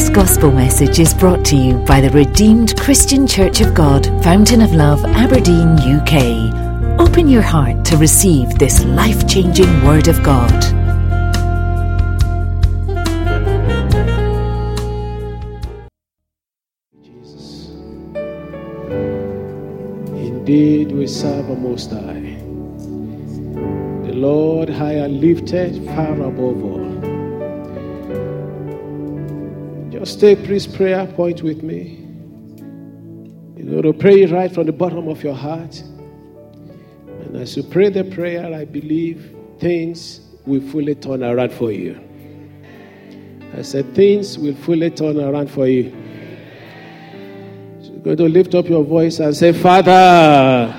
This gospel message is brought to you by the Redeemed Christian Church of God, Fountain of Love, Aberdeen, UK. Open your heart to receive this life changing Word of God. Jesus. Indeed, we serve a Most High. The Lord high and lifted far above all. Just take this prayer point with me. You're going to pray right from the bottom of your heart. And as you pray the prayer, I believe things will fully turn around for you. I said, things will fully turn around for you. So you're going to lift up your voice and say, Father,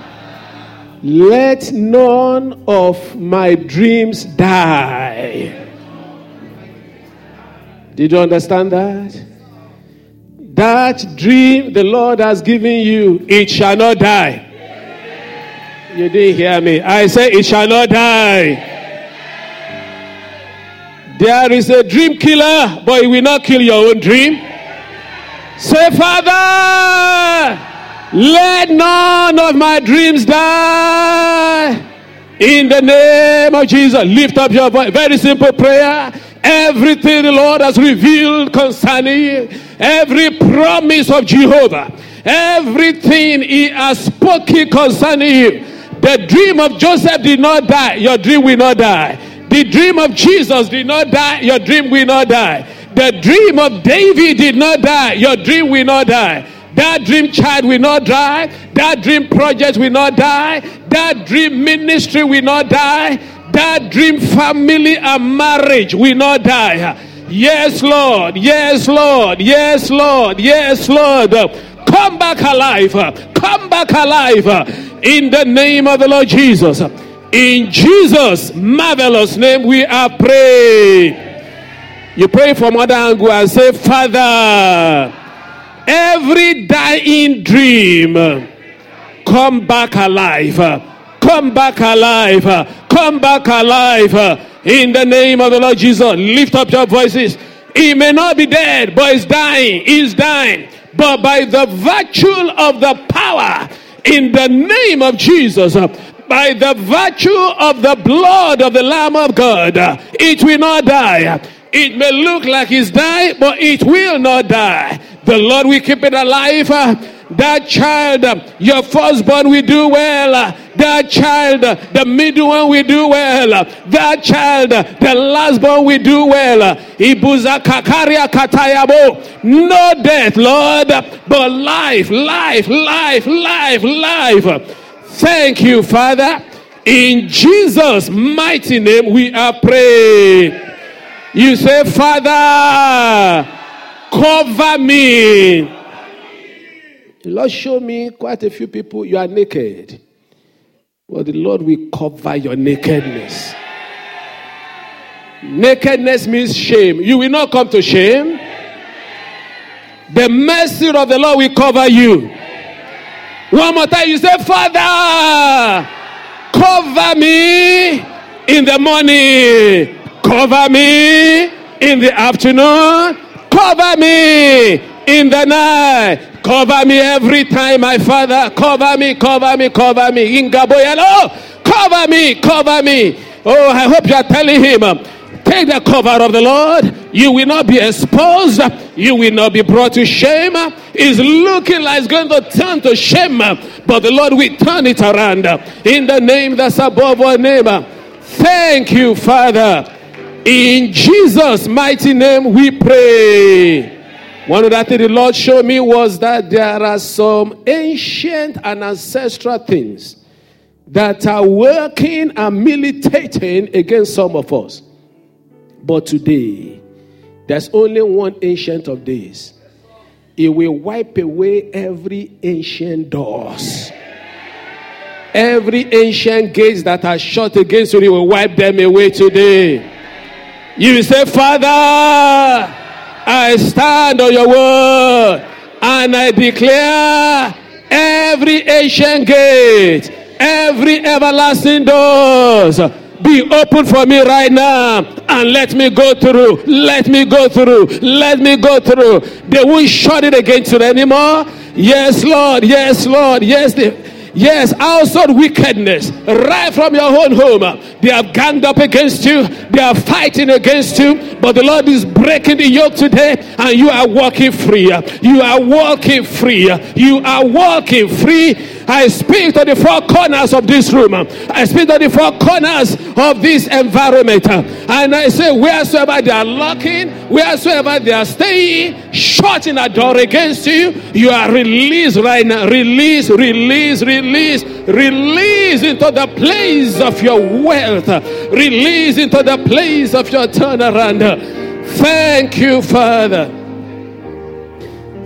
let none of my dreams die. Did you understand that? That dream the Lord has given you, it shall not die. You didn't hear me. I say it shall not die. There is a dream killer, but it will not kill your own dream. Say, Father, let none of my dreams die. In the name of Jesus, lift up your voice. Very simple prayer. Everything the Lord has revealed concerning every promise of Jehovah, everything He has spoken concerning you. The dream of Joseph did not die, your dream will not die. The dream of Jesus did not die, your dream will not die. The dream of David did not die, your dream will not die. That dream child will not die. That dream project will not die. That dream ministry will not die. That dream family and marriage will not die. Yes, Lord. Yes, Lord. Yes, Lord. Yes, Lord. Come back alive. Come back alive. In the name of the Lord Jesus. In Jesus' marvelous name, we are praying. You pray from other angle and say, Father, every dying dream, come back alive. Come back alive. Come back alive. In the name of the Lord Jesus, lift up your voices. He may not be dead, but he's dying. He's dying. But by the virtue of the power in the name of Jesus, by the virtue of the blood of the Lamb of God, it will not die. It may look like he's dying, but it will not die. The Lord will keep it alive. That child, your firstborn will do well. That child, the middle one will do well. That child, the lastborn will do well. Ibuza kakaria katayabo. No death, Lord, but life, life, life, life, life. Thank you, Father. In Jesus' mighty name, we are praying. You say, Father, cover me. Lord show me quite a few people, you are naked. Well, the Lord will cover your nakedness. Nakedness means shame. You will not come to shame. The mercy of the Lord will cover you. One more time, you say, Father, cover me in the morning, cover me in the afternoon, cover me in the night. Cover me every time, my father. Cover me, cover me, cover me. In Gaboyalo, cover me, cover me. Oh, I hope you are telling him. Take the cover of the Lord. You will not be exposed. You will not be brought to shame. It's looking like it's going to turn to shame, but the Lord will turn it around in the name that's above our name. Thank you, Father. In Jesus' mighty name, we pray. One of the things the Lord showed me was that there are some ancient and ancestral things that are working and militating against some of us. But today, there's only one ancient of days. It will wipe away every ancient doors. Every ancient gates that are shut against you, He will wipe them away today. You say, Father, I stand on your word and I declare every ancient gate, every everlasting doors be open for me right now and let me go through. Let me go through. Let me go through. They won't shut it against you anymore. Yes, Lord. Yes, Lord. Yes, they, Yes, household wickedness right from your own home. They have ganged up against you, they are fighting against you, but the Lord is breaking the yoke today, and you are walking free. You are walking free. You are walking free. I speak to the four corners of this room. I speak to the four corners of this environment. And I say, wheresoever they are locking, wheresoever they are staying, shutting a door against you, you are released right now. Release, release, release, release into the place of your wealth. Release into the place of your turnaround. Thank you, Father.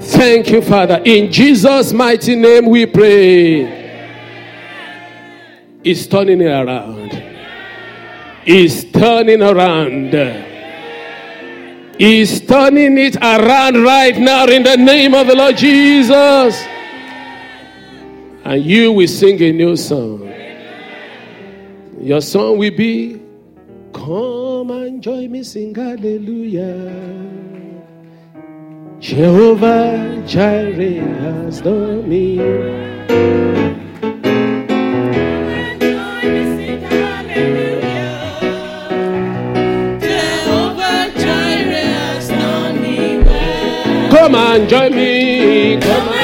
Thank you, Father. In Jesus' mighty name we pray. It's turning it around. It's turning around. He's turning it around right now in the name of the Lord Jesus. And you will sing a new song. Your song will be Come and join me, sing hallelujah. Jehovah Jireh has done me. Come and join me. Come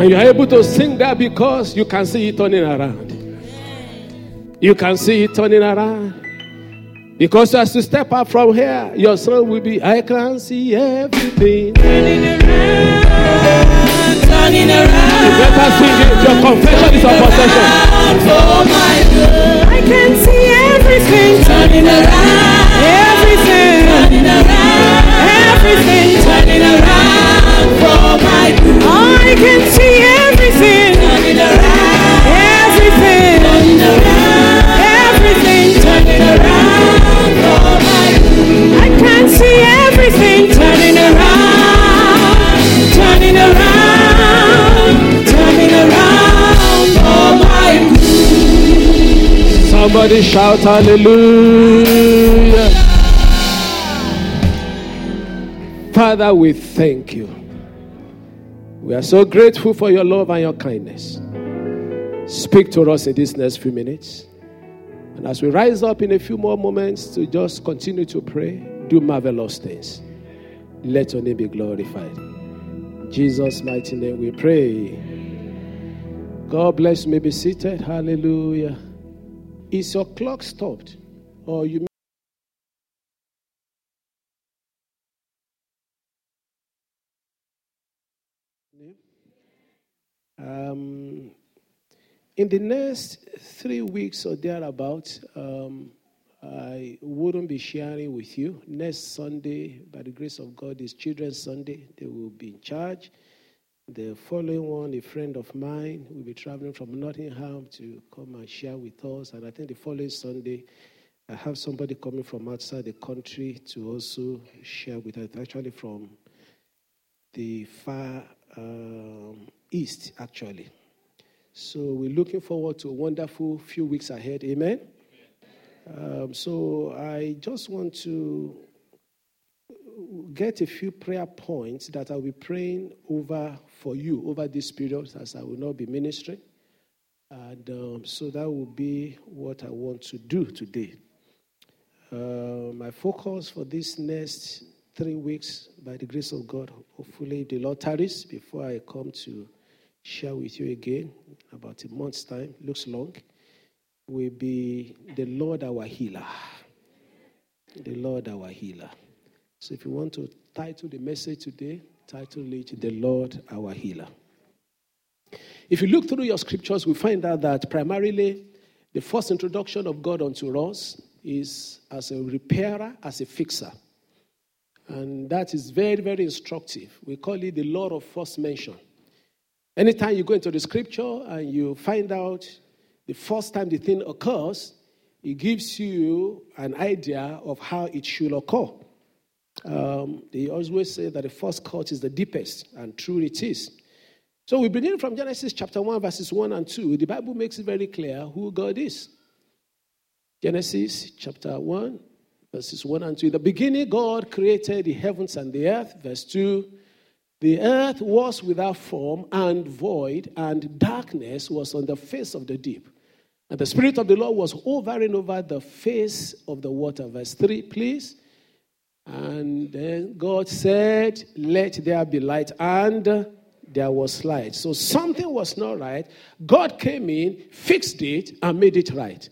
well. And you're able to sing that because you can see it turning around. You can see it turning around. Because as you step up from here, your song will be, I can see everything. Turning around, turning around. You better sing it. Your confession is a possession. around for my good. I can see everything turning around. Everything turning around. Everything turning around Somebody shout hallelujah. Father, we thank you. We are so grateful for your love and your kindness. Speak to us in these next few minutes. And as we rise up in a few more moments to just continue to pray, do marvelous things. Let your name be glorified. In Jesus' mighty name we pray. God bless you. May be seated. Hallelujah. Is your clock stopped? Or you um, in the next three weeks or thereabouts, um, I wouldn't be sharing with you. Next Sunday, by the grace of God, is Children's Sunday. They will be in charge. The following one, a friend of mine, will be traveling from Nottingham to come and share with us. And I think the following Sunday, I have somebody coming from outside the country to also share with us, actually from the far um, east, actually. So we're looking forward to a wonderful few weeks ahead. Amen. Um, so I just want to get a few prayer points that I'll be praying over for you over this period as I will not be ministering. And um, so that will be what I want to do today. Uh, my focus for this next three weeks, by the grace of God, hopefully the Lord tarries before I come to share with you again about a month's time, looks long, will be the Lord our healer. The Lord our healer. So if you want to title the message today, title it The Lord our healer. If you look through your scriptures, we find out that primarily the first introduction of God unto us is as a repairer, as a fixer. And that is very, very instructive. We call it the law of first mention. Anytime you go into the scripture and you find out the first time the thing occurs, it gives you an idea of how it should occur. Um, they always say that the first cut is the deepest, and true it is. So we begin from Genesis chapter 1, verses 1 and 2. The Bible makes it very clear who God is. Genesis chapter 1, verses 1 and 2. In the beginning, God created the heavens and the earth. Verse 2. The earth was without form and void, and darkness was on the face of the deep. And the Spirit of the Lord was hovering over the face of the water. Verse 3, please. And then God said, Let there be light. And there was light. So something was not right. God came in, fixed it, and made it right.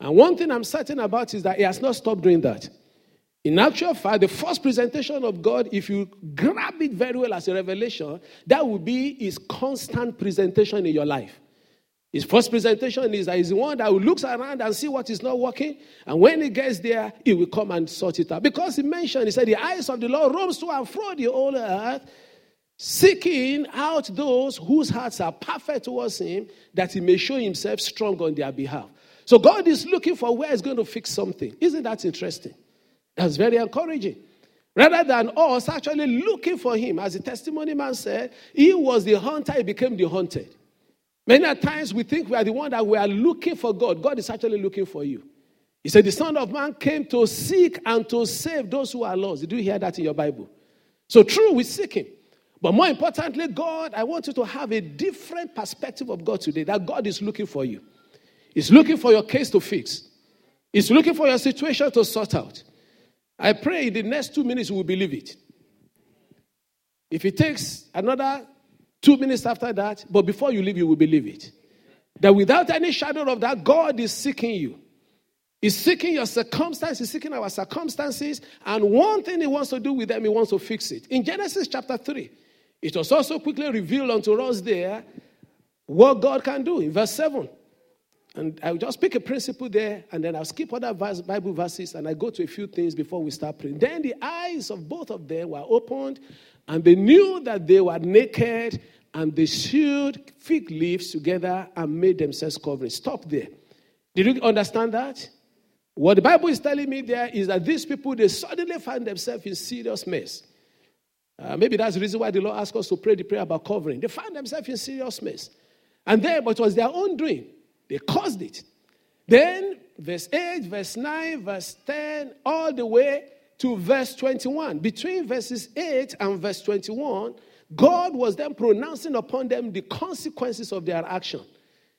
And one thing I'm certain about is that He has not stopped doing that. In actual fact, the first presentation of God, if you grab it very well as a revelation, that will be His constant presentation in your life. His first presentation is that he's the one that looks around and see what is not working. And when he gets there, he will come and sort it out. Because he mentioned, he said, the eyes of the Lord roams to and fro the whole earth, seeking out those whose hearts are perfect towards him, that he may show himself strong on their behalf. So God is looking for where he's going to fix something. Isn't that interesting? That's very encouraging. Rather than us actually looking for him, as the testimony man said, he was the hunter, he became the hunted. Many times we think we are the one that we are looking for God. God is actually looking for you. He said, The Son of Man came to seek and to save those who are lost. Did you hear that in your Bible? So, true, we seek Him. But more importantly, God, I want you to have a different perspective of God today that God is looking for you. He's looking for your case to fix, He's looking for your situation to sort out. I pray in the next two minutes you will believe it. If it takes another Two minutes after that, but before you leave, you will believe it. That without any shadow of that, God is seeking you. He's seeking your circumstances, he's seeking our circumstances, and one thing he wants to do with them, he wants to fix it. In Genesis chapter 3, it was also quickly revealed unto us there what God can do in verse 7. And I'll just pick a principle there, and then I'll skip other verse, Bible verses, and I go to a few things before we start praying. Then the eyes of both of them were opened, and they knew that they were naked, and they sewed fig leaves together and made themselves coverings. Stop there. Did you understand that? What the Bible is telling me there is that these people, they suddenly find themselves in serious mess. Uh, maybe that's the reason why the Lord asked us to pray the prayer about covering. They find themselves in serious mess. And then, but it was their own doing. They caused it. Then, verse 8, verse 9, verse 10, all the way to verse 21. Between verses 8 and verse 21, God was then pronouncing upon them the consequences of their action.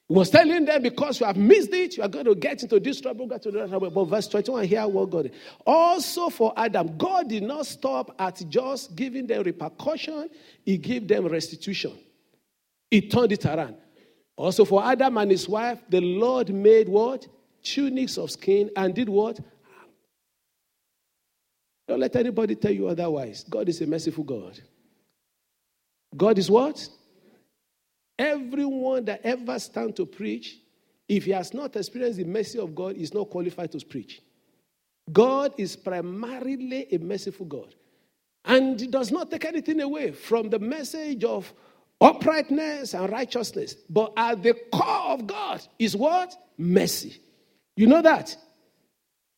He was telling them because you have missed it, you are going to get into this trouble, get to that trouble. But verse 21, hear what God. Also for Adam, God did not stop at just giving them repercussion, He gave them restitution. He turned it around. Also for Adam and his wife, the Lord made what? Tunics of skin and did what? Don't let anybody tell you otherwise. God is a merciful God. God is what? Everyone that ever stand to preach, if he has not experienced the mercy of God, is not qualified to preach. God is primarily a merciful God. And it does not take anything away from the message of uprightness and righteousness. But at the core of God is what? Mercy. You know that?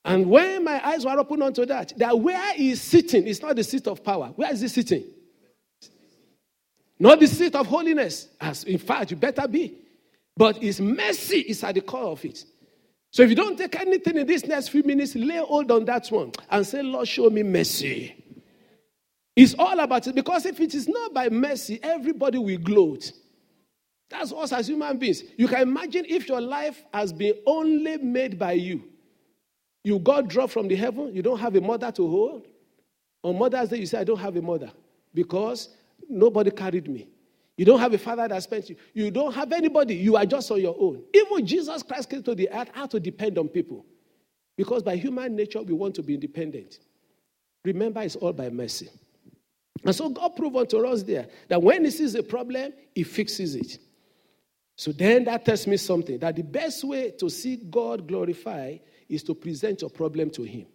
And when my eyes were opened onto that, that where he is sitting is not the seat of power. Where is he sitting? Not the seat of holiness, as in fact you better be. But his mercy is at the core of it. So if you don't take anything in these next few minutes, lay hold on that one and say, Lord, show me mercy. It's all about it. Because if it is not by mercy, everybody will gloat. That's us as human beings. You can imagine if your life has been only made by you. You got dropped from the heaven, you don't have a mother to hold. On Mother's Day, you say, I don't have a mother because nobody carried me. You don't have a father that spent you. You don't have anybody. You are just on your own. Even Jesus Christ came to the earth had to depend on people. Because by human nature, we want to be independent. Remember, it's all by mercy. And so God proved unto us there that when He sees a problem, He fixes it. So then that tells me something that the best way to see God glorify is to present your problem to Him.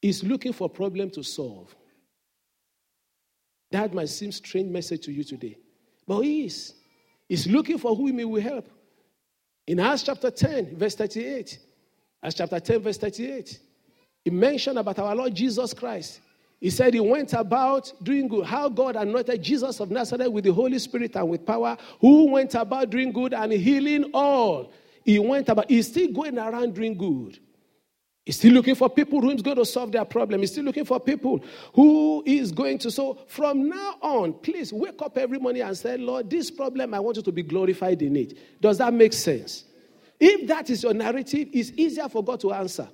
He's looking for a problem to solve. That might seem strange message to you today. But he is. He's looking for whom he will help. In Acts chapter 10, verse 38, Acts chapter 10, verse 38, he mentioned about our Lord Jesus Christ. He said he went about doing good. How God anointed Jesus of Nazareth with the Holy Spirit and with power, who went about doing good and healing all. He went about, he's still going around doing good. He's still looking for people who is going to solve their problem. He's still looking for people who is going to. So from now on, please wake up every morning and say, Lord, this problem, I want you to be glorified in it. Does that make sense? If that is your narrative, it's easier for God to answer.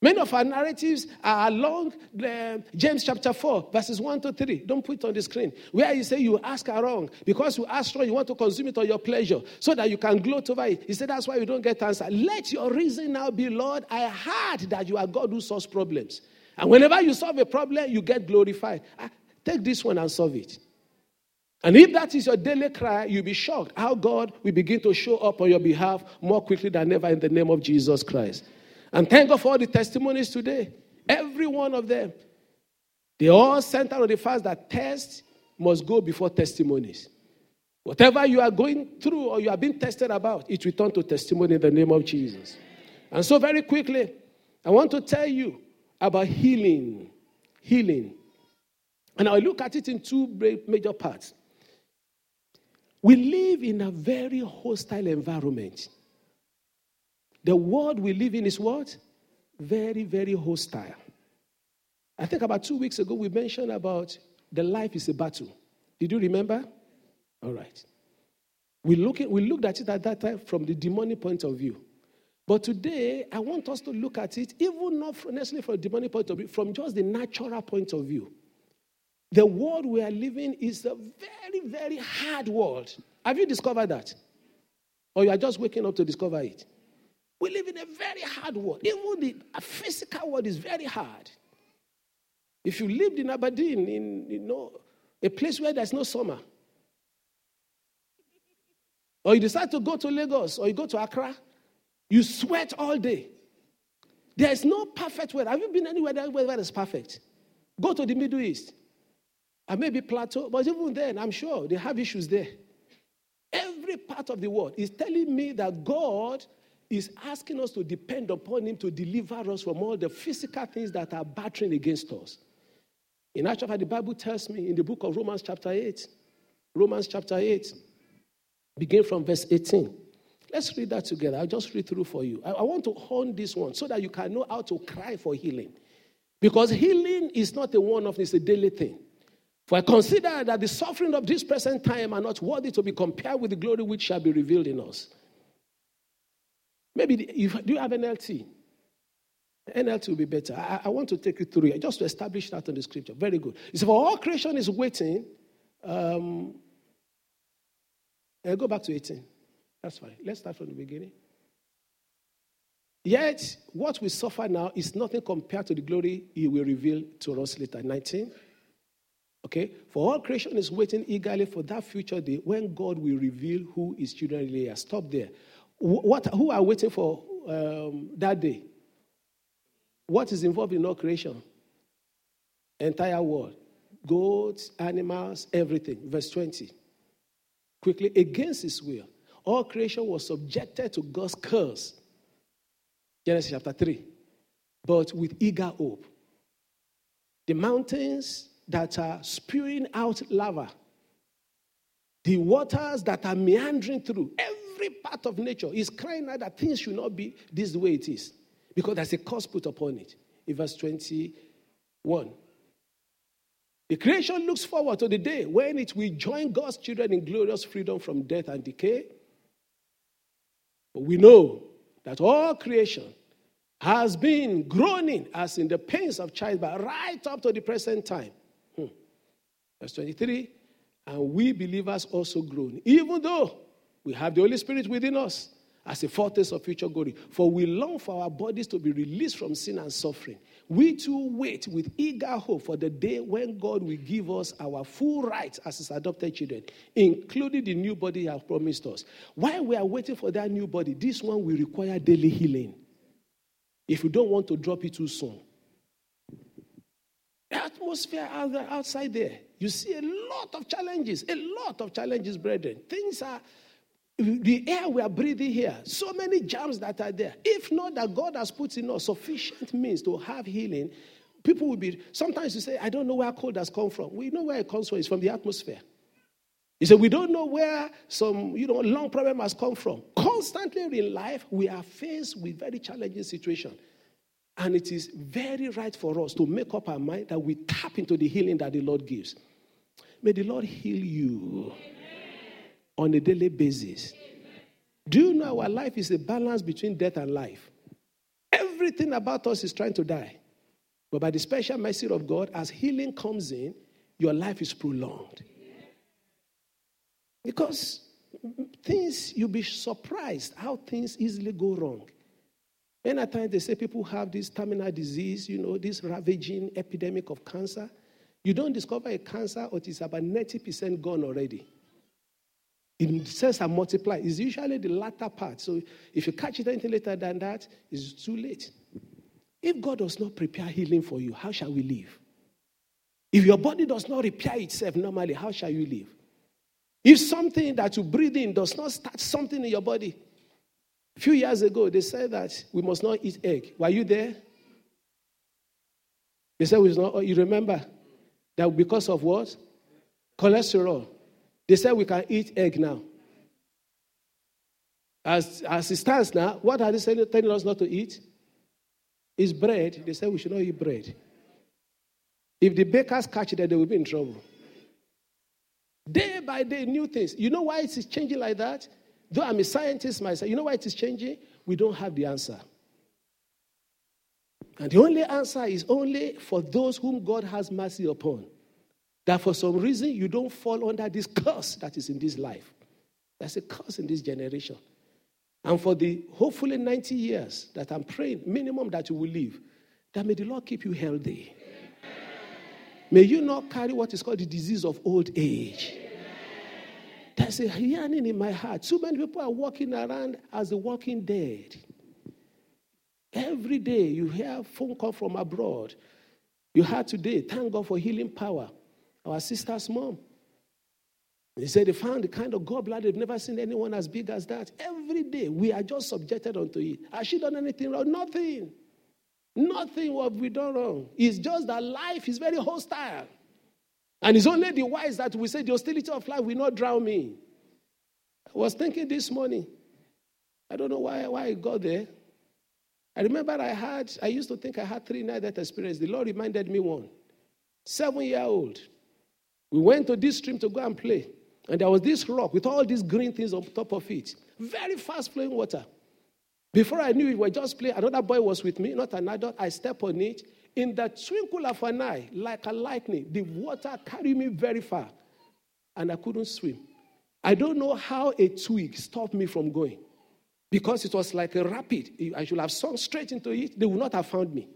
Many of our narratives are along uh, James chapter 4, verses 1 to 3. Don't put it on the screen. Where you say you ask are wrong. Because you ask wrong, you want to consume it on your pleasure so that you can gloat over it. He said that's why you don't get answer. Let your reason now be, Lord, I heard that you are God who solves problems. And whenever you solve a problem, you get glorified. Ah, take this one and solve it. And if that is your daily cry, you'll be shocked how God will begin to show up on your behalf more quickly than ever in the name of Jesus Christ. And thank God for all the testimonies today. Every one of them. They all center on the fact that tests must go before testimonies. Whatever you are going through or you are being tested about, it will turn to testimony in the name of Jesus. And so, very quickly, I want to tell you about healing. Healing. And I'll look at it in two major parts. We live in a very hostile environment. The world we live in is what? Very, very hostile. I think about two weeks ago we mentioned about the life is a battle. Did you remember? All right. We, look at, we looked at it at that time from the demonic point of view. But today, I want us to look at it, even not necessarily from a demonic point of view, from just the natural point of view. The world we are living is a very, very hard world. Have you discovered that? Or you are just waking up to discover it? We live in a very hard world. Even the physical world is very hard. If you lived in Aberdeen, in you know, a place where there's no summer, or you decide to go to Lagos or you go to Accra, you sweat all day. There is no perfect weather. Have you been anywhere that weather is perfect? Go to the Middle East. And maybe Plateau, but even then, I'm sure they have issues there. Every part of the world is telling me that God is asking us to depend upon Him to deliver us from all the physical things that are battering against us. In actual fact, the Bible tells me in the book of Romans, chapter 8, Romans chapter 8, begin from verse 18. Let's read that together. I'll just read through for you. I, I want to hone this one so that you can know how to cry for healing. Because healing is not a one off, it's a daily thing. For I consider that the suffering of this present time are not worthy to be compared with the glory which shall be revealed in us. Maybe the, do you have NLT? NLT will be better. I, I, want to take you through it just to establish that in the scripture. Very good. It's for all creation is waiting. Um, I'll go back to 18. That's fine. Let's start from the beginning. Yet, what we suffer now is nothing compared to the glory he will reveal to us later. 19. Okay? For all creation is waiting eagerly for that future day when God will reveal who his children really are. Stop there. What, who are waiting for um, that day? What is involved in all creation? Entire world. Goats, animals, everything. Verse 20. Quickly, against his will, all creation was subjected to God's curse. Genesis chapter 3. But with eager hope. The mountains that are spewing out lava, the waters that are meandering through, every part of nature is crying out that things should not be this way it is because there's a curse put upon it. In verse 21. The creation looks forward to the day when it will join God's children in glorious freedom from death and decay. But we know that all creation has been groaning as in the pains of childbirth right up to the present time. Hmm. Verse 23 And we believers also groan, even though we have the Holy Spirit within us as a foretaste of future glory. For we long for our bodies to be released from sin and suffering. We too wait with eager hope for the day when God will give us our full rights as his adopted children, including the new body he has promised us. While we are waiting for that new body, this one will require daily healing. If you don't want to drop it too soon. The atmosphere outside there You see a lot of challenges, a lot of challenges, brethren. Things are, the air we are breathing here, so many germs that are there. If not that God has put in us sufficient means to have healing, people will be, sometimes you say, I don't know where cold has come from. We know where it comes from, it's from the atmosphere. He said, We don't know where some, you know, long problem has come from. Constantly in life, we are faced with very challenging situations. And it is very right for us to make up our mind that we tap into the healing that the Lord gives. May the Lord heal you Amen. on a daily basis. Amen. Do you know our life is a balance between death and life? Everything about us is trying to die. But by the special mercy of God, as healing comes in, your life is prolonged. Because things, you'll be surprised how things easily go wrong. Many times they say people have this terminal disease, you know, this ravaging epidemic of cancer. You don't discover a cancer or it's about 90% gone already. In cells are multiply. It's usually the latter part. So if you catch it anything later than that, it's too late. If God does not prepare healing for you, how shall we live? If your body does not repair itself normally, how shall you live? If something that you breathe in does not start something in your body, a few years ago, they said that we must not eat egg. Were you there? They said we must not. You remember that because of what? Cholesterol. They said we can eat egg now. As, as it stands now, what are they saying, telling us not to eat? Is bread. They said we should not eat bread. If the bakers catch that, they will be in trouble. Day by day, new things. You know why it is changing like that? Though I'm a scientist myself, you know why it is changing? We don't have the answer. And the only answer is only for those whom God has mercy upon. That for some reason you don't fall under this curse that is in this life. There's a curse in this generation. And for the hopefully 90 years that I'm praying, minimum that you will live, that may the Lord keep you healthy. May you not carry what is called the disease of old age. There's a yearning in my heart. Too many people are walking around as the walking dead. Every day you hear phone call from abroad. You heard today, thank God for healing power. Our sister's mom. They said they found the kind of gallbladder they've never seen anyone as big as that. Every day we are just subjected unto it. Has she done anything wrong? Nothing. Nothing what we done wrong. It's just that life is very hostile. And it's only the wise that we say the hostility of life will not drown me. I was thinking this morning. I don't know why, why I got there. I remember I had, I used to think I had three night that experience. The Lord reminded me one. Seven year old. We went to this stream to go and play. And there was this rock with all these green things on top of it. Very fast flowing water. Before I knew it, we were just playing. Another boy was with me, not an adult. I step on it. In the twinkle of an eye, like a lightning, the water carried me very far. And I couldn't swim. I don't know how a twig stopped me from going. Because it was like a rapid. I should have sunk straight into it. They would not have found me.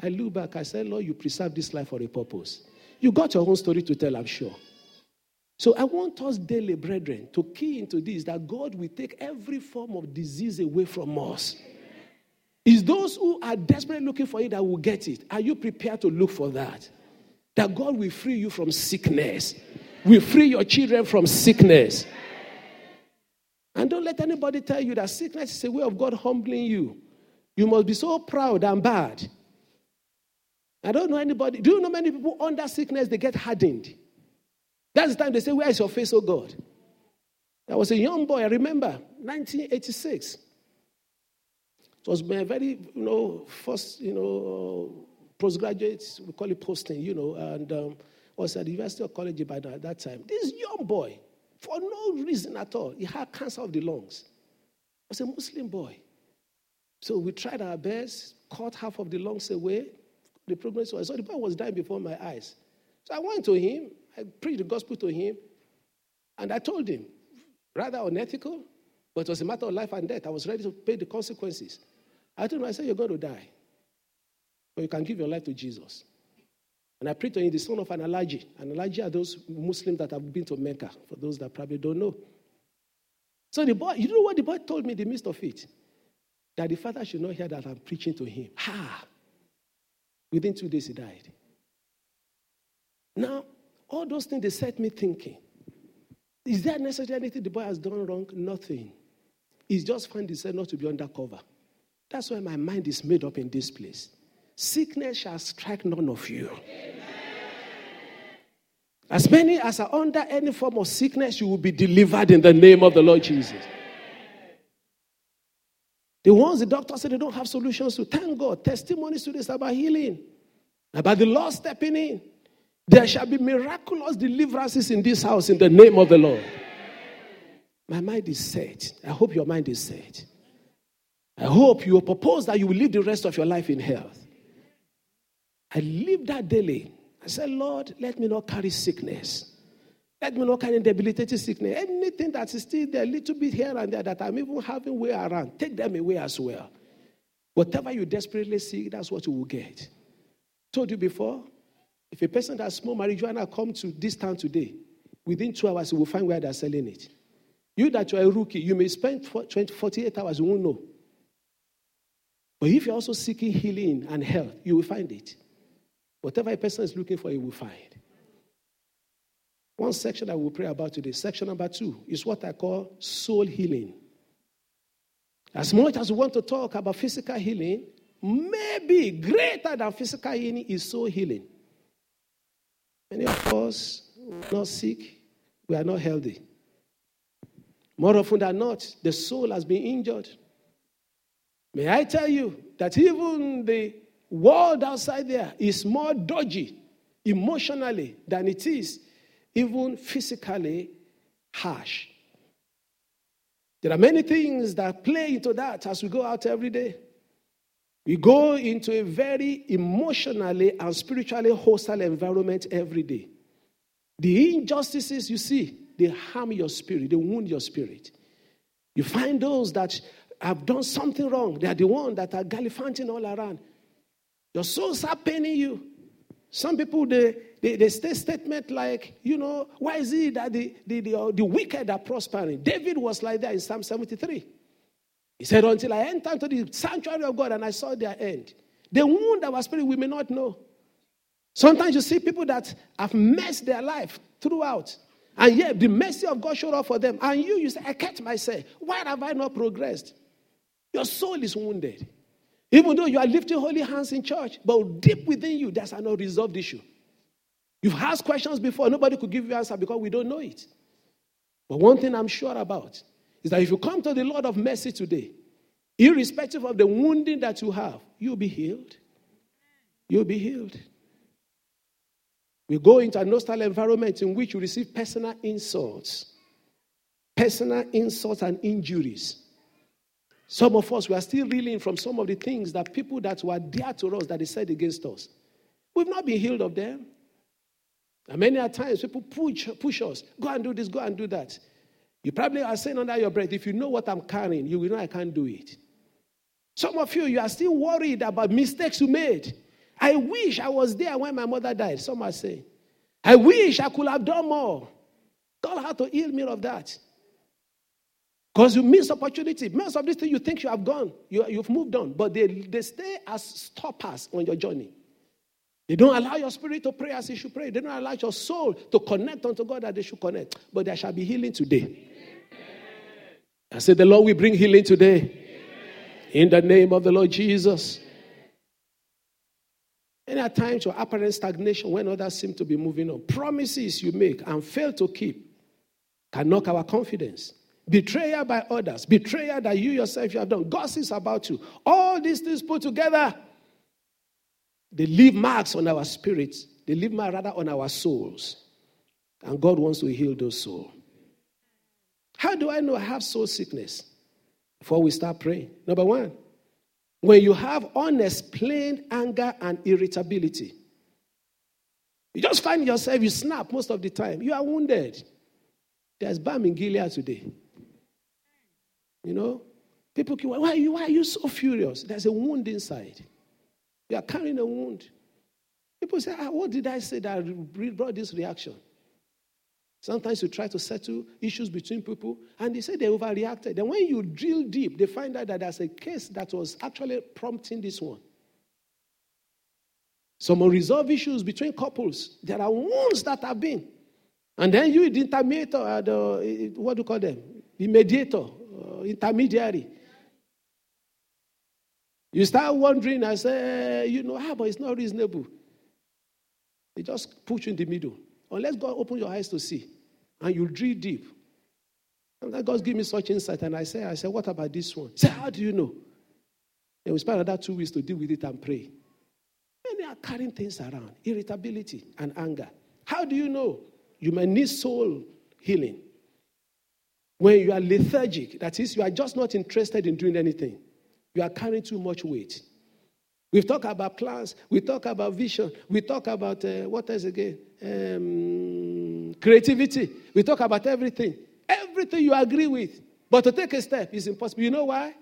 I look back. I said, Lord, you preserve this life for a purpose. You got your own story to tell, I'm sure. So I want us daily, brethren, to key into this that God will take every form of disease away from us. It's those who are desperately looking for it that will get it. Are you prepared to look for that? That God will free you from sickness, will free your children from sickness. And don't let anybody tell you that sickness is a way of God humbling you. You must be so proud and bad. I don't know anybody. Do you know many people under sickness they get hardened? That's the time they say, Where is your face, oh God? I was a young boy, I remember, 1986. It was my very, you know, first, you know, postgraduate, we call it posting, you know, and um, was at the University of College Ibadan at that time. This young boy, for no reason at all, he had cancer of the lungs. I was a Muslim boy. So we tried our best, cut half of the lungs away. The progress was, so the boy was dying before my eyes. So I went to him, I preached the gospel to him, and I told him, rather unethical, but it was a matter of life and death. I was ready to pay the consequences. I told him, I said, You're going to die. But you can give your life to Jesus. And I preached to him the son of an Alhaji. An Alhaji are those Muslims that have been to Mecca, for those that probably don't know. So the boy, you know what the boy told me in the midst of it? That the father should not hear that I'm preaching to him. Ha! Within two days, he died. Now, All those things, they set me thinking. Is there necessarily anything the boy has done wrong? Nothing. He's just found himself not to be undercover. That's why my mind is made up in this place. Sickness shall strike none of you. As many as are under any form of sickness, you will be delivered in the name of the Lord Jesus. The ones the doctor said they don't have solutions to, thank God. Testimonies to this about healing, about the Lord stepping in. There shall be miraculous deliverances in this house in the name of the Lord. My mind is set. I hope your mind is set. I hope you will propose that you will live the rest of your life in health. I live that daily. I said, Lord, let me not carry sickness. Let me not carry debilitating sickness. Anything that is still there, a little bit here and there that I'm even having way around, take them away as well. Whatever you desperately seek, that's what you will get. Told you before, if a person that small marijuana come to this town today, within two hours, you will find where they're selling it. You that you're a rookie, you may spend 20, 48 hours, you won't know. But if you're also seeking healing and health, you will find it. Whatever a person is looking for, he will find. One section I will pray about today, section number two, is what I call soul healing. As much as we want to talk about physical healing, maybe greater than physical healing is soul healing. Many of us are not sick, we are not healthy. More often than not, the soul has been injured. May I tell you that even the world outside there is more dodgy emotionally than it is even physically harsh. There are many things that play into that as we go out every day. We go into a very emotionally and spiritually hostile environment every day. The injustices you see, they harm your spirit, they wound your spirit. You find those that have done something wrong, they are the ones that are gallivanting all around. Your souls are paining you. Some people, they, they, they say statement like, you know, why is it that the, the, the, uh, the wicked are prospering? David was like that in Psalm 73. He said, until I entered into the sanctuary of God and I saw their end. The wound that was spirit, we may not know. Sometimes you see people that have messed their life throughout. And yet the mercy of God showed up for them. And you, you say, I catch myself. Why have I not progressed? Your soul is wounded. Even though you are lifting holy hands in church, but deep within you, there's an unresolved issue. You've asked questions before, nobody could give you answer because we don't know it. But one thing I'm sure about is that if you come to the Lord of mercy today, irrespective of the wounding that you have, you'll be healed. You'll be healed. We go into a hostile environment in which you receive personal insults, personal insults and injuries. Some of us, we are still reeling from some of the things that people that were dear to us that they said against us. We've not been healed of them. And many a times people push, push us, go and do this, go and do that. You probably are saying under your breath, if you know what I'm carrying, you will know I can't do it. Some of you, you are still worried about mistakes you made. I wish I was there when my mother died. Some are saying, I wish I could have done more. God had to heal me of that. Because you miss opportunity. Most of these things you think you have gone, you, you've moved on, but they, they stay as stoppers on your journey. They don't allow your spirit to pray as you should pray. They don't allow your soul to connect unto God that they should connect. But there shall be healing today. I said, The Lord will bring healing today. In the name of the Lord Jesus. And at times, your apparent stagnation when others seem to be moving on, promises you make and fail to keep can knock our confidence betrayal by others, betrayal that you yourself you have done, gossips about you. All these things put together, they leave marks on our spirits. They leave marks rather on our souls. And God wants to heal those souls. How do I know I have soul sickness? Before we start praying. Number one, when you have unexplained anger and irritability, you just find yourself, you snap most of the time. You are wounded. There's balm in Gilead today. You know, people keep, why are you, why are you so furious? There's a wound inside. You are carrying a wound. People say, ah, what did I say that brought this reaction? Sometimes you try to settle issues between people and they say they overreacted. Then when you drill deep, they find out that there's a case that was actually prompting this one. Some unresolved issues between couples. There are wounds that have been. And then you, the intermediator, uh, the, what do you call them? The mediator, uh, intermediary. You start wondering, I say, you know, ah, but it's not reasonable. They just put you in the middle. Unless God open your eyes to see, and you drill deep. And God give me such insight, and I say, I say, what about this one? Say, how do you know? And we spend another two weeks to deal with it and pray. Many are carrying things around, irritability and anger. How do you know? You may need soul healing. When you are lethargic, that is, you are just not interested in doing anything. You are carrying too much weight. We talk about plans. We talk about vision. We talk about uh, what else again? Um, creativity. We talk about everything. Everything you agree with. But to take a step is impossible. You know why?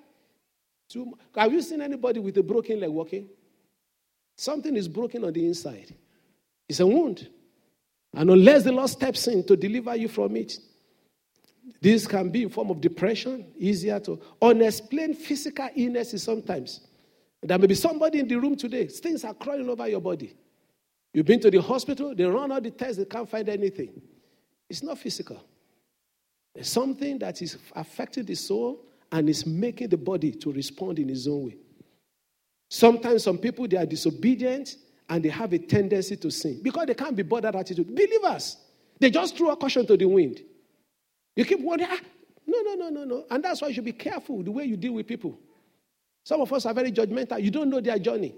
Too, have you seen anybody with a broken leg walking? Something is broken on the inside. It's a wound. And unless the Lord steps in to deliver you from it, this can be in form of depression, easier to unexplained physical illnesses sometimes. There may be somebody in the room today, things are crawling over your body. You've been to the hospital, they run all the tests, they can't find anything. It's not physical. It's something that is affecting the soul and is making the body to respond in its own way. Sometimes some people they are disobedient and they have a tendency to sin because they can't be bothered attitude. Believers, they just threw a caution to the wind. You keep wondering, ah, no, no, no, no, no. And that's why you should be careful the way you deal with people. Some of us are very judgmental. You don't know their journey.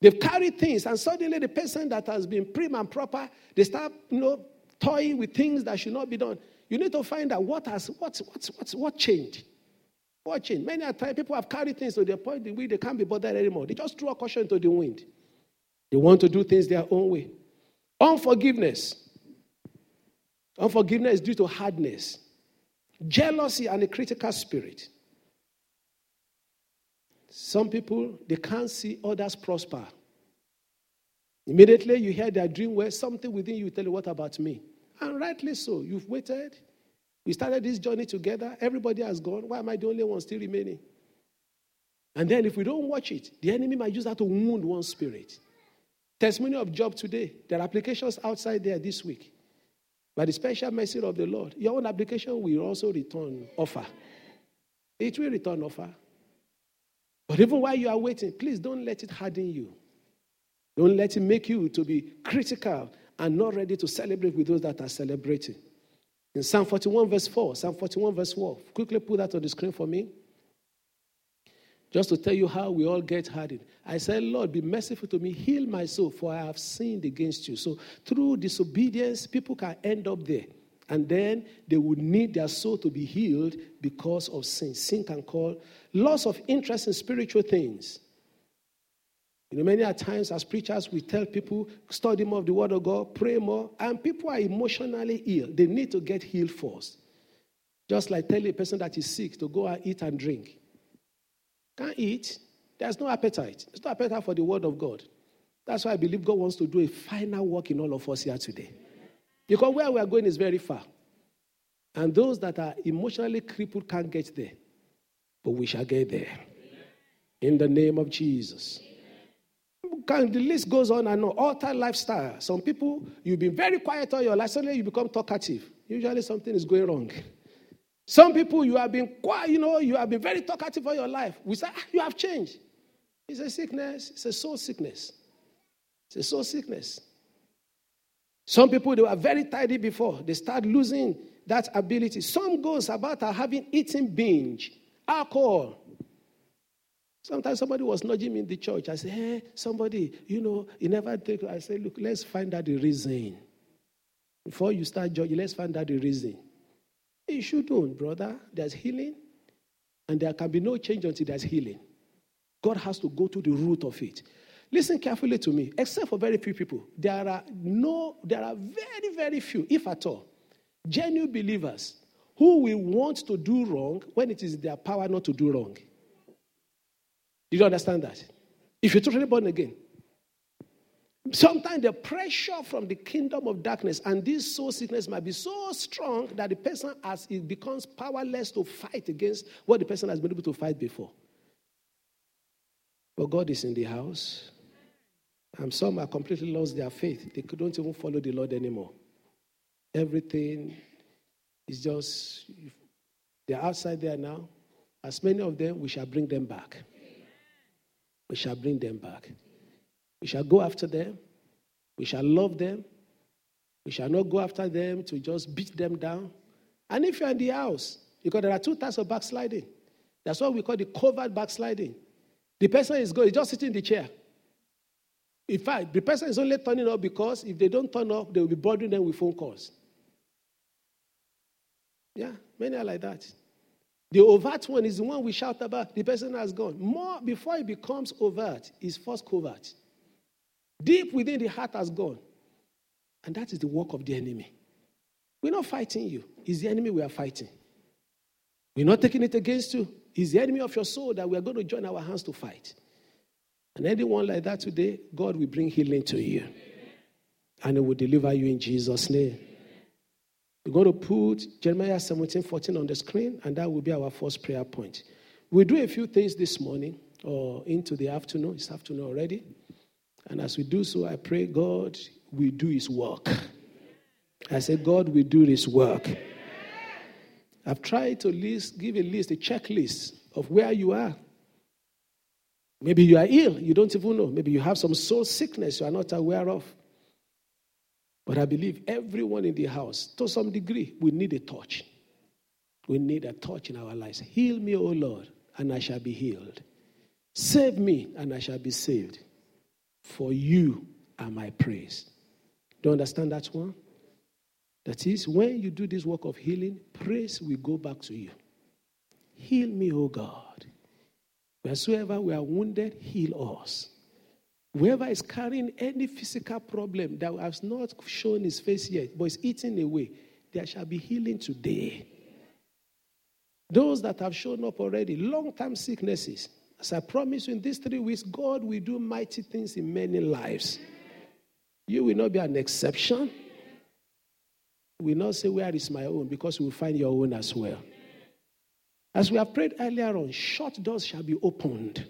They've carried things, and suddenly the person that has been prim and proper, they start, you know, toying with things that should not be done. You need to find out what has what what what what changed. What changed? Many a time people have carried things to the point where they can't be bothered anymore. They just throw a caution to the wind. They want to do things their own way. Unforgiveness. Unforgiveness is due to hardness, jealousy, and a critical spirit. Some people, they can't see others prosper. Immediately you hear their dream where something within you tell you, What about me? And rightly so. You've waited. We started this journey together. Everybody has gone. Why am I the only one still remaining? And then if we don't watch it, the enemy might use that to wound one spirit. Testimony of Job today. There are applications outside there this week. By the special mercy of the Lord, your own application will also return offer. It will return offer. But even while you are waiting, please don't let it harden you. Don't let it make you to be critical and not ready to celebrate with those that are celebrating. In Psalm 41, verse 4, Psalm 41, verse 4, quickly put that on the screen for me. Just to tell you how we all get hardened. I said, Lord, be merciful to me, heal my soul, for I have sinned against you. So through disobedience, people can end up there. And then they would need their soul to be healed because of sin. Sin can call loss of interest in spiritual things. You know, many times as preachers, we tell people, study more of the Word of God, pray more, and people are emotionally ill. They need to get healed first. Just like telling a person that is sick to go and eat and drink. Can't eat. There's no appetite. There's no appetite for the Word of God. That's why I believe God wants to do a final work in all of us here today. Because where we are going is very far. And those that are emotionally crippled can't get there. But we shall get there. In the name of Jesus can, the list goes on and on. Alter lifestyle. Some people, you've been very quiet all your life, suddenly you become talkative. Usually something is going wrong. Some people, you have been quiet, you know, you have been very talkative all your life. We say, ah, you have changed. It's a sickness, it's a soul sickness. It's a soul sickness. Some people, they were very tidy before. They start losing that ability. Some goes about having eating binge, alcohol, Sometimes somebody was nudging me in the church. I said, Hey, somebody, you know, you never take. I said, Look, let's find out the reason. Before you start judging, let's find out the reason. You shouldn't, brother. There's healing, and there can be no change until there's healing. God has to go to the root of it. Listen carefully to me. Except for very few people, there are no, there are very, very few, if at all, genuine believers who will want to do wrong when it is their power not to do wrong. Did you understand that? If you're totally born again, sometimes the pressure from the kingdom of darkness and this soul sickness might be so strong that the person, as it becomes powerless to fight against what the person has been able to fight before. But God is in the house. And some are completely lost their faith. They couldn't even follow the Lord anymore. Everything is just, they're outside there now. As many of them, we shall bring them back. We shall bring them back. We shall go after them. We shall love them. We shall not go after them to just beat them down. And if you're in the house, because there are two types of backsliding. That's what we call the covert backsliding. The person is going, just sitting in the chair. In fact, the person is only turning up because if they don't turn up, they will be bothering them with phone calls. Yeah, many are like that. The overt one is the one we shout about. The person has gone. More before it becomes overt, is first covert. Deep within the heart has gone. And that is the work of the enemy. We're not fighting you, it's the enemy we are fighting. We're not taking it against you. It's the enemy of your soul that we are going to join our hands to fight. And anyone like that today, God will bring healing to you. And it will deliver you in Jesus' name. We're going to put Jeremiah 17 14 on the screen, and that will be our first prayer point. We'll do a few things this morning or into the afternoon. It's afternoon already. And as we do so, I pray God will do his work. I say, God will do his work. I've tried to list, give a list, a checklist of where you are. Maybe you are ill, you don't even know. Maybe you have some soul sickness you are not aware of. But I believe everyone in the house, to some degree, we need a touch. We need a touch in our lives. Heal me, O Lord, and I shall be healed. Save me, and I shall be saved. For you are my praise. Do you understand that one? That is, when you do this work of healing, praise will go back to you. Heal me, O God. Wheresoever we are wounded, heal us. Whoever is carrying any physical problem that has not shown his face yet, but is eating away, there shall be healing today. Those that have shown up already, long time sicknesses, as I promise you in these three weeks, God will do mighty things in many lives. You will not be an exception We will not say, Where is my own? because you will find your own as well. As we have prayed earlier on, shut doors shall be opened.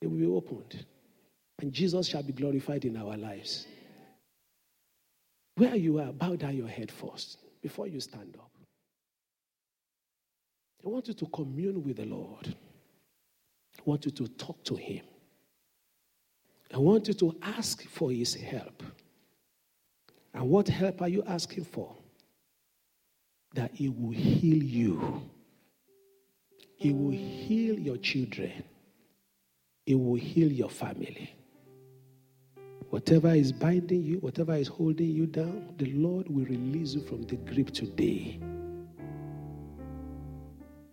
They will be opened. And Jesus shall be glorified in our lives. Where you are, bow down your head first before you stand up. I want you to commune with the Lord. Want you to talk to Him. I want you to ask for His help. And what help are you asking for? That He will heal you. He will heal your children. He will heal your family. Whatever is binding you, whatever is holding you down, the Lord will release you from the grip today.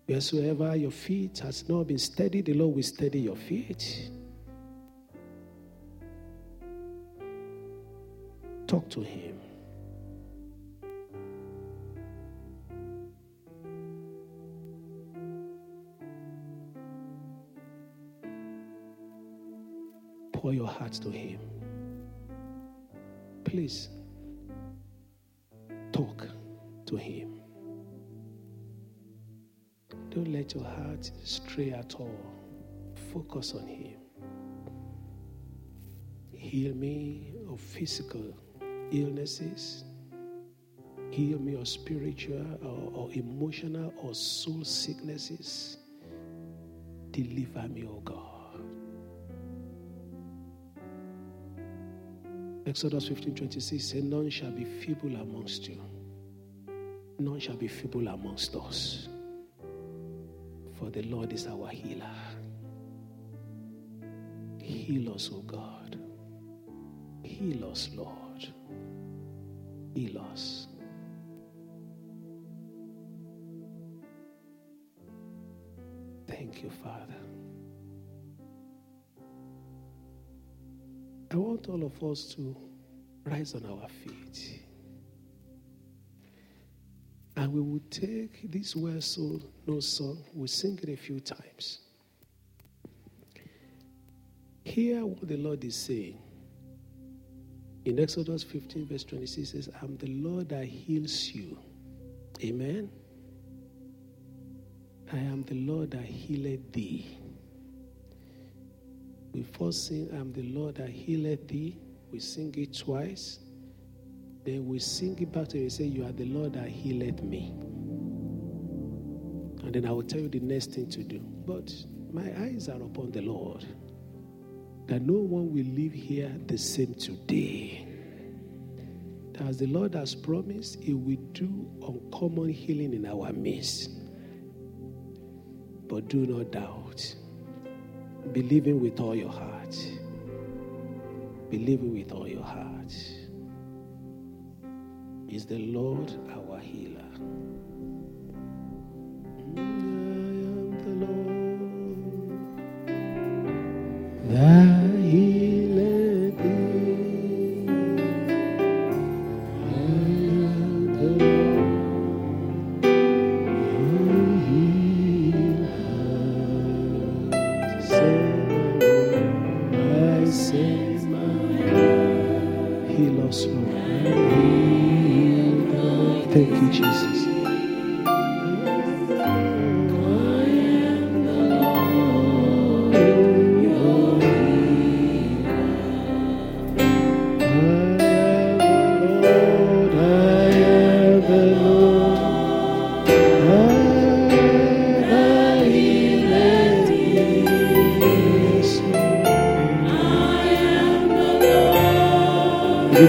Wheresoever your feet has not been steady, the Lord will steady your feet. Talk to Him. Pour your heart to Him. Please talk to Him. Let your heart stray at all. Focus on Him. Heal me of physical illnesses. Heal me of spiritual or, or emotional or soul sicknesses. Deliver me, O God. Exodus 15 26 says, None shall be feeble amongst you, none shall be feeble amongst us. For the Lord is our healer. Heal us, O God. Heal us, Lord heal us. Thank you, Father. I want all of us to rise on our feet. And we will take this well so no song, we'll sing it a few times. Hear what the Lord is saying. In Exodus 15, verse 26 says, I'm the Lord that heals you. Amen. I am the Lord that healed thee. We first sing, I'm the Lord that healeth thee. We sing it twice. Then we sing it back to you and say, You are the Lord that healed me. And then I will tell you the next thing to do. But my eyes are upon the Lord, that no one will live here the same today. As the Lord has promised, He will do uncommon healing in our midst. But do not doubt. Believing with all your heart. Believing with all your heart. Is the Lord our healer?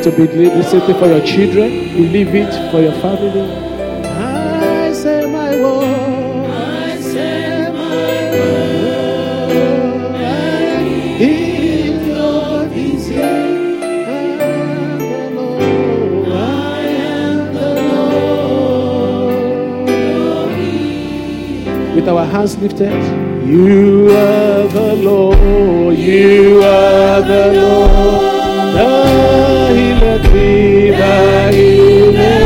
To believe the same thing for your children. Believe it for your family. I say my word. I say my word. I heal your disease. I am the Lord. I am the Lord. With our hands lifted. You are the Lord. You are the Lord. The healer be, the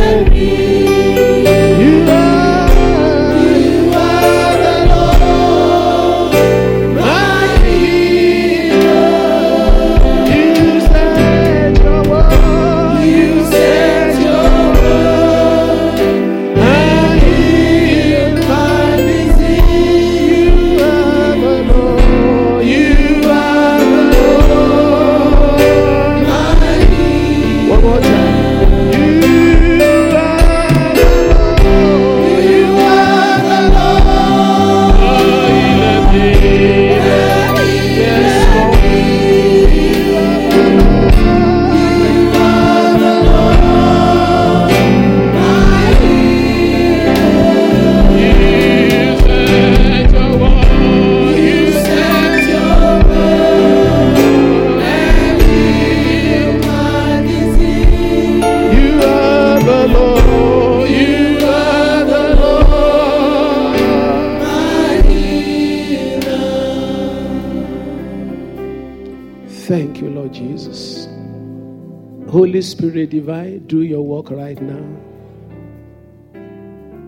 right now.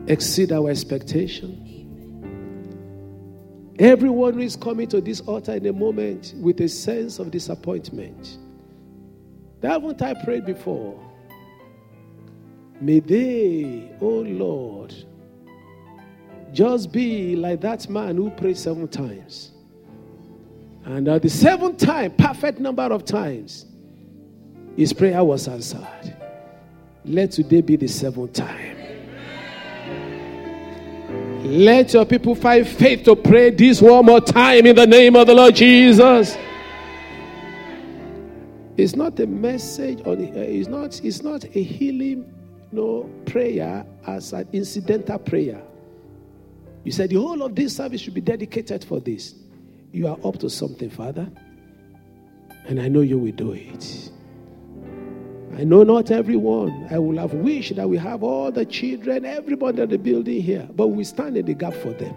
Exceed our expectation. Everyone who is coming to this altar in a moment with a sense of disappointment. That Haven't I prayed before? May they, oh Lord, just be like that man who prayed seven times. And at the seventh time, perfect number of times, his prayer was answered. Let today be the seventh time. Let your people find faith to pray this one more time in the name of the Lord Jesus. It's not a message or it's not it's not a healing no prayer as an incidental prayer. You said the whole of this service should be dedicated for this. You are up to something, Father. And I know you will do it. I know not everyone. I will have wished that we have all the children, everybody in the building here, but we stand in the gap for them.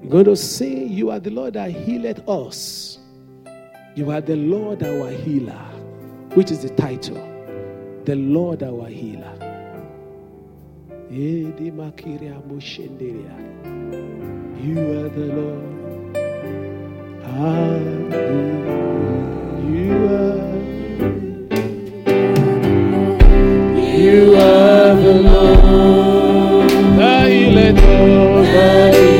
You're going to sing, You are the Lord that healeth us. You are the Lord our healer, which is the title. The Lord our healer. You are the Lord. healer. You are. You are the Lord. The healer,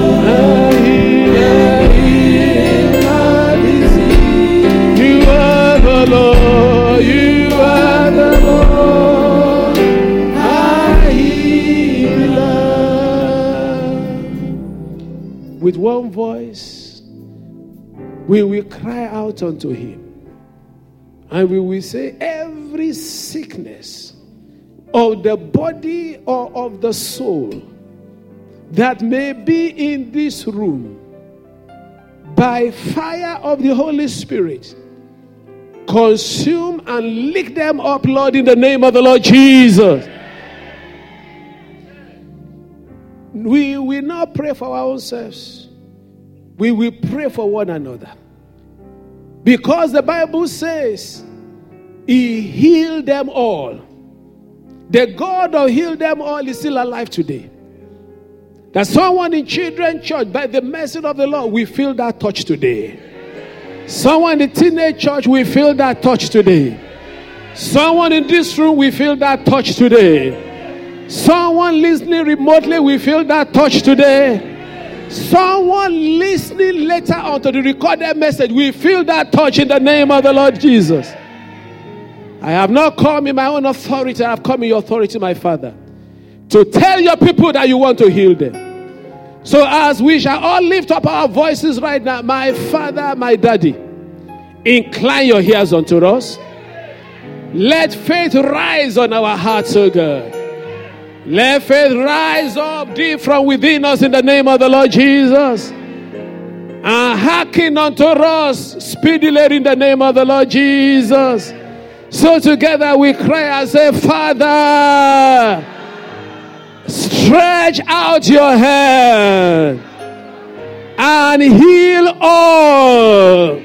we will cry out unto Him. And we will say, every sickness of the body or of the soul that may be in this room, by fire of the Holy Spirit, consume and lick them up, Lord, in the name of the Lord Jesus. We will not pray for our own selves, we will pray for one another. Because the Bible says he healed them all. The God who healed them all is still alive today. That someone in children church, by the mercy of the Lord, we feel that touch today. Someone in the teenage church, we feel that touch today. Someone in this room, we feel that touch today. Someone listening remotely, we feel that touch today. Someone listening later on to the recorded message, we feel that touch in the name of the Lord Jesus. I have not come in my own authority, I have come in your authority, my Father, to tell your people that you want to heal them. So, as we shall all lift up our voices right now, my Father, my Daddy, incline your ears unto us. Let faith rise on our hearts, O God. Let faith rise up deep from within us in the name of the Lord Jesus. And hearken unto us speedily in the name of the Lord Jesus. So together we cry and say, Father, stretch out your hand and heal all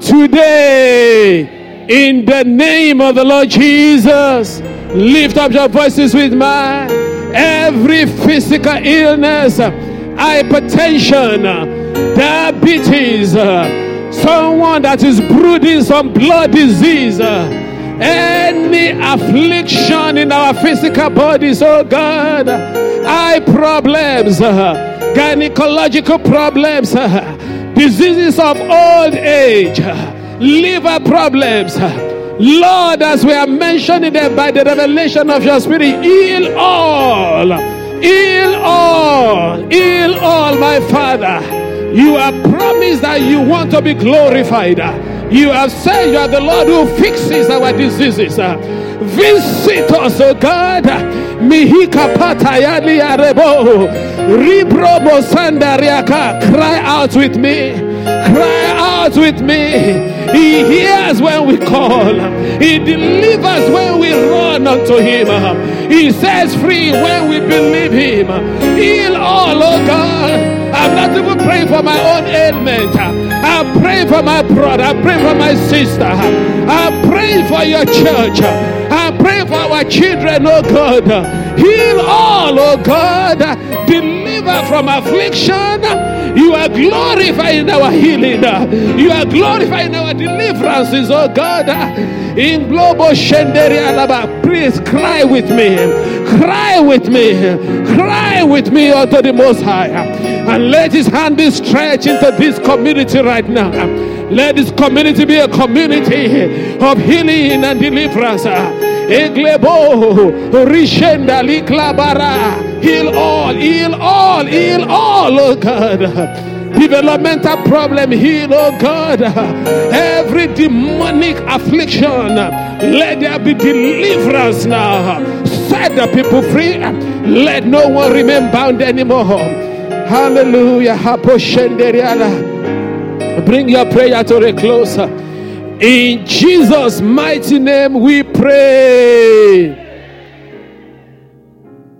today in the name of the Lord Jesus. Lift up your voices with mine. Every physical illness, hypertension, diabetes, someone that is brooding some blood disease, any affliction in our physical bodies, oh God, eye problems, gynecological problems, diseases of old age, liver problems. Lord, as we are mentioning them by the revelation of your spirit, heal all, heal all, heal all, my Father. You have promised that you want to be glorified. You have said you are the Lord who fixes our diseases. Visit us, O God. Mihika patayali arebo. Ribrobo sandariaka. Cry out with me. Cry out with me. He hears when we call. He delivers when we run unto him. He sets free when we believe him. Heal all, oh God. I'm not even praying for my own ailment. I'm praying for my brother. I'm praying for my sister. I'm praying for your church. I'm for our children, oh God. Heal all, oh God. Deliver from affliction. You are glorified in our healing. You are glorified in our deliverances, oh God. In global Shenderia please cry with me. Cry with me. Cry with me oh, unto the Most High. And let His hand be stretched into this community right now. Let this community be a community of healing and deliverance. Eglebo, Rishenda, Liklabara. Heal all, heal all, heal all, oh God. Developmental problem, heal, oh God. Every demonic affliction, let there be deliverance now. Set the people free. Let no one remain bound anymore. Hallelujah. Bring your prayer to a close. In Jesus' mighty name we pray.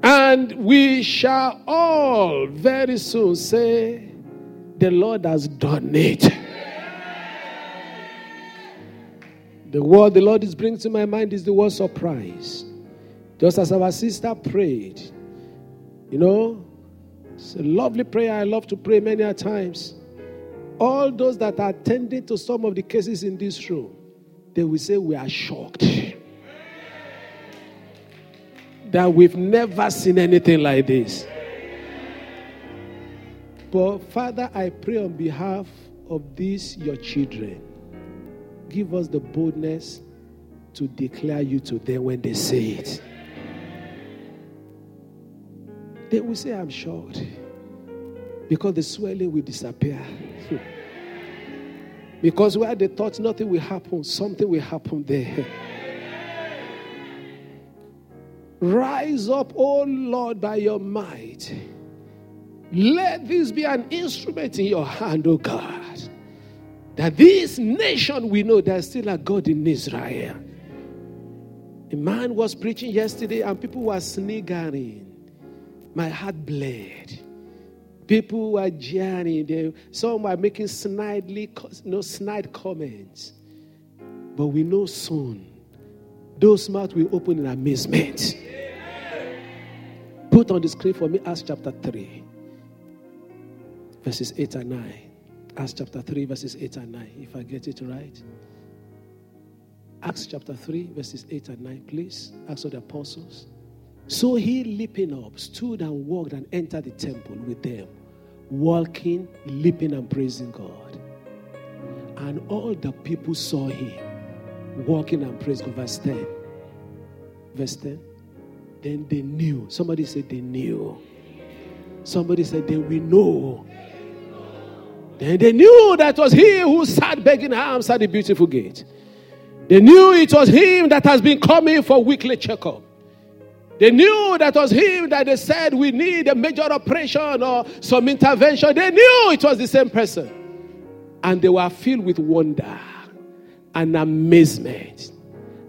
And we shall all very soon say, The Lord has done it. The word the Lord is bringing to my mind is the word surprise. Just as our sister prayed, you know, it's a lovely prayer. I love to pray many a times. All those that are attending to some of the cases in this room, they will say, We are shocked. that we've never seen anything like this. But Father, I pray on behalf of these, your children, give us the boldness to declare you to them when they say it. They will say, I'm shocked. Because the swelling will disappear. because where they thought nothing will happen, something will happen there. Rise up, O Lord, by your might. Let this be an instrument in your hand, O God. That this nation we know there's still a God in Israel. A man was preaching yesterday and people were sniggering. My heart bled. People were jeering. They, some were making snidely, no snide comments. But we know soon those mouths will open in amazement. Put on the screen for me Acts chapter 3, verses 8 and 9. Acts chapter 3, verses 8 and 9, if I get it right. Acts chapter 3, verses 8 and 9, please. Acts of the Apostles. So he, leaping up, stood and walked and entered the temple with them, walking, leaping, and praising God. And all the people saw him walking and praising God. Verse 10. Verse 10. Then they knew. Somebody said they knew. Somebody said they will know. Then they knew that was he who sat begging alms at the beautiful gate. They knew it was him that has been coming for weekly checkup. They knew that was him that they said we need a major operation or some intervention. They knew it was the same person. And they were filled with wonder and amazement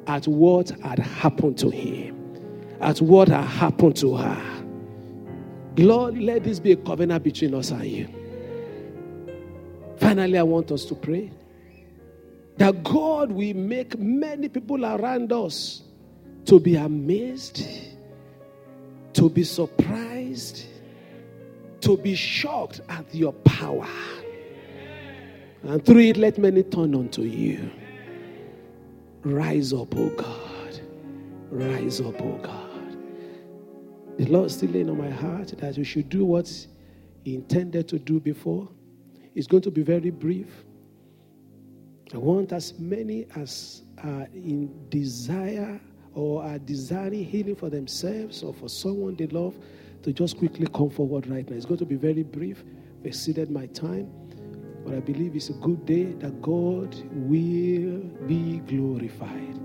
at what had happened to him at what had happened to her. Lord, let this be a covenant between us and you. Finally, I want us to pray that God will make many people around us to be amazed, to be surprised, to be shocked at your power. And through it, let many turn unto you. Rise up, O God. Rise up, O God. The Lord still laying on my heart that we should do what He intended to do before. It's going to be very brief. I want as many as are in desire or are desiring healing for themselves or for someone they love to just quickly come forward right now. It's going to be very brief. I've exceeded my time, but I believe it's a good day that God will be glorified.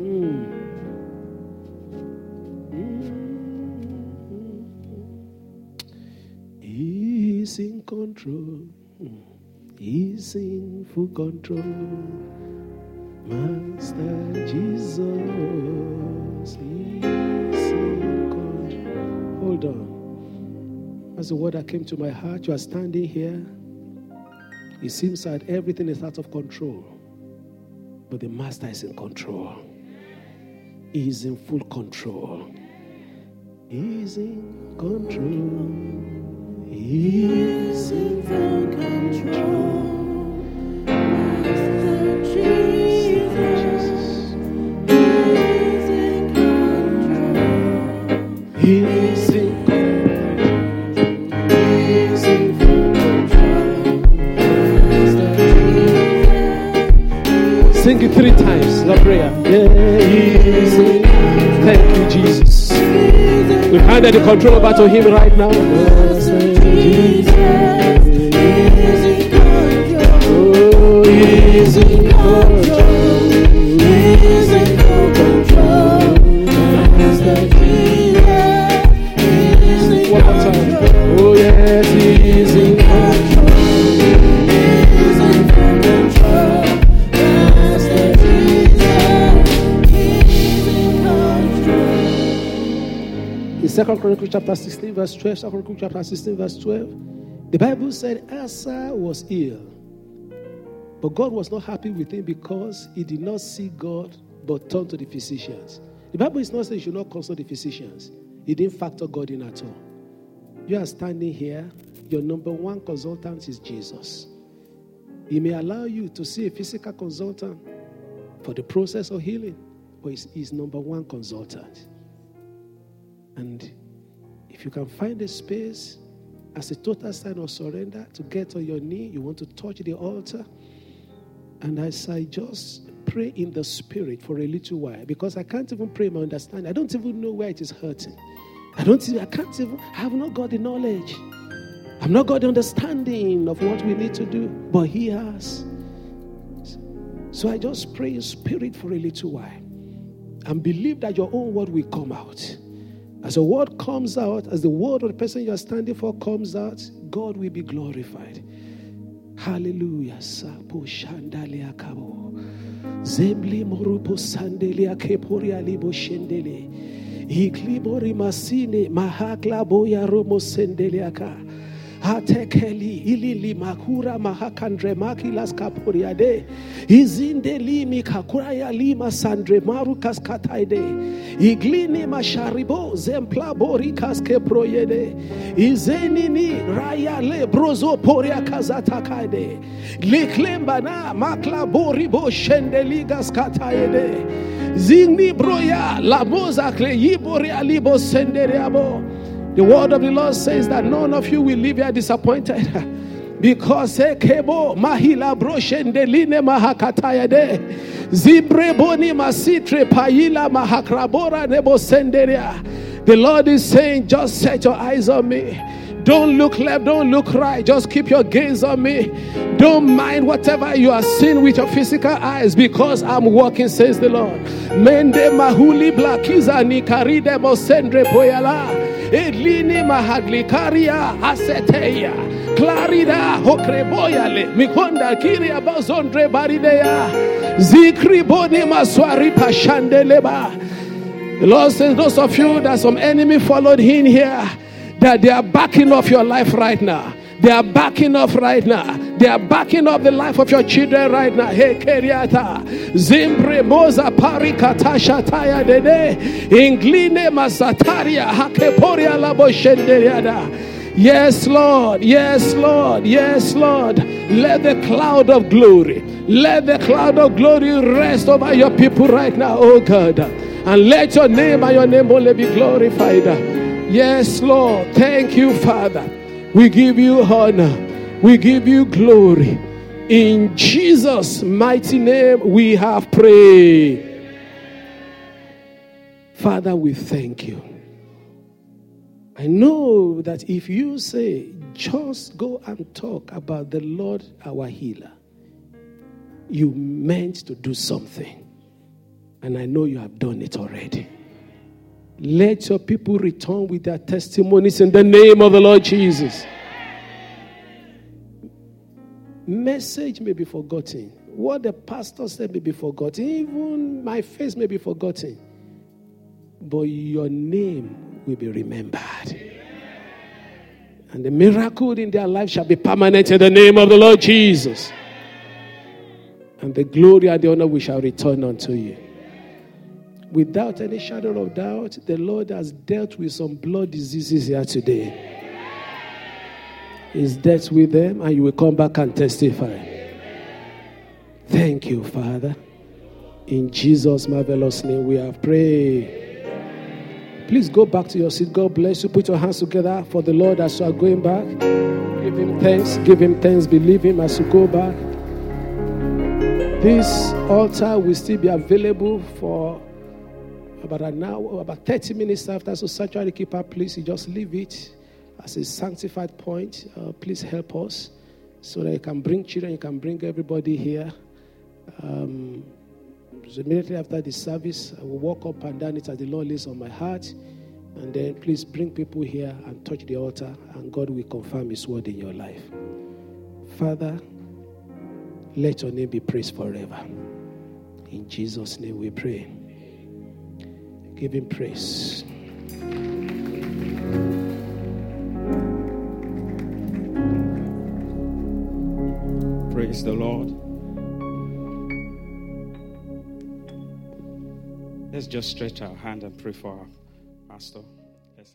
Mm. He's in control. He's in full control. That's the word that came to my heart. You are standing here. It seems that everything is out of control. But the Master is in control. He is in full control. He is in control. Control. He's in full control. Master Jesus. Sing it three times, the prayer. Yeah, Thank you, Jesus. We've the control over to him right now. Oh, Second Chronicles chapter 16, verse 12. Second Chronicles chapter 16, verse 12. The Bible said Asa was ill. But God was not happy with him because he did not see God but turned to the physicians. The Bible is not saying you should not consult the physicians. He didn't factor God in at all. You are standing here, your number one consultant is Jesus. He may allow you to see a physical consultant for the process of healing, but he's, he's number one consultant. And if you can find a space as a total sign of surrender to get on your knee, you want to touch the altar. And as I just pray in the spirit for a little while, because I can't even pray my understanding. I don't even know where it is hurting. I don't I can't even I have not got the knowledge. I've not got the understanding of what we need to do, but he has. So I just pray in spirit for a little while and believe that your own word will come out. As a word comes out, as the word of the person you are standing for comes out, God will be glorified. Hallelujah. Sapo shandalia kabo. Zembli morupo sandelia keporia libo shendele. Iklibori masine mahakla boya romo sendeliaka hatekeli ilili makura mahakandre makilas kapuriade. Izinde limi kakuraya lima sandre marukas kataide. Iglini masharibo zempla borikas keproyede izenini raya le brozo poria kazatakaide. Liklembana makla boribo shendeligas kataide. Zingni broya lamoza kle yiboria libo senderiabo the word of the Lord says that none of you will leave here disappointed. because eh, ekebo mahila broshendeline mahakatayade zibreboni masitre paila mahakrabora nebo senderia. The Lord is saying, just set your eyes on me. Don't look left, don't look right. Just keep your gaze on me. Don't mind whatever you are seeing with your physical eyes because I'm walking, says the Lord. Mende mahuli blakiza nikaride mosendre poyala. Edlini mahaglikaria aseteia. Clarida hokreboyale. Mikonda kiria bazondre barideya. Zikriboni maswari pashandeleba. The Lord says, those of you that some enemy followed in here, that they are backing off your life right now. They are backing off right now. They are backing up the life of your children right now. Hey, Keriata. Zimbre moza pari katasha taya dede. Ingline masataria hakeporia labo shenderiada. Yes, Lord. Yes, Lord. Yes, Lord. Let the cloud of glory, let the cloud of glory rest over your people right now, oh God. And let your name and your name only be glorified. Yes, Lord. Thank you, Father. We give you honor. We give you glory. In Jesus' mighty name, we have prayed. Father, we thank you. I know that if you say, just go and talk about the Lord our healer, you meant to do something. And I know you have done it already. Let your people return with their testimonies in the name of the Lord Jesus. Message may be forgotten. What the pastor said may be forgotten. Even my face may be forgotten. But your name will be remembered. And the miracle in their life shall be permanent in the name of the Lord Jesus. And the glory and the honor we shall return unto you. Without any shadow of doubt, the Lord has dealt with some blood diseases here today. He's dealt with them, and you will come back and testify. Thank you, Father. In Jesus' marvelous name, we have prayed. Please go back to your seat. God bless you. Put your hands together for the Lord as you are going back. Give him thanks. Give him thanks. Believe him as you go back. This altar will still be available for about an hour, about 30 minutes after. So, sanctuary keeper, please, you just leave it as a sanctified point. Uh, please help us so that you can bring children, you can bring everybody here. Um, so immediately after the service, I will walk up and down it as the Lord lays on my heart. And then please bring people here and touch the altar, and God will confirm His word in your life. Father, let your name be praised forever. In Jesus' name we pray. Give him praise. Praise the Lord. Let's just stretch our hand and pray for our pastor. Yes,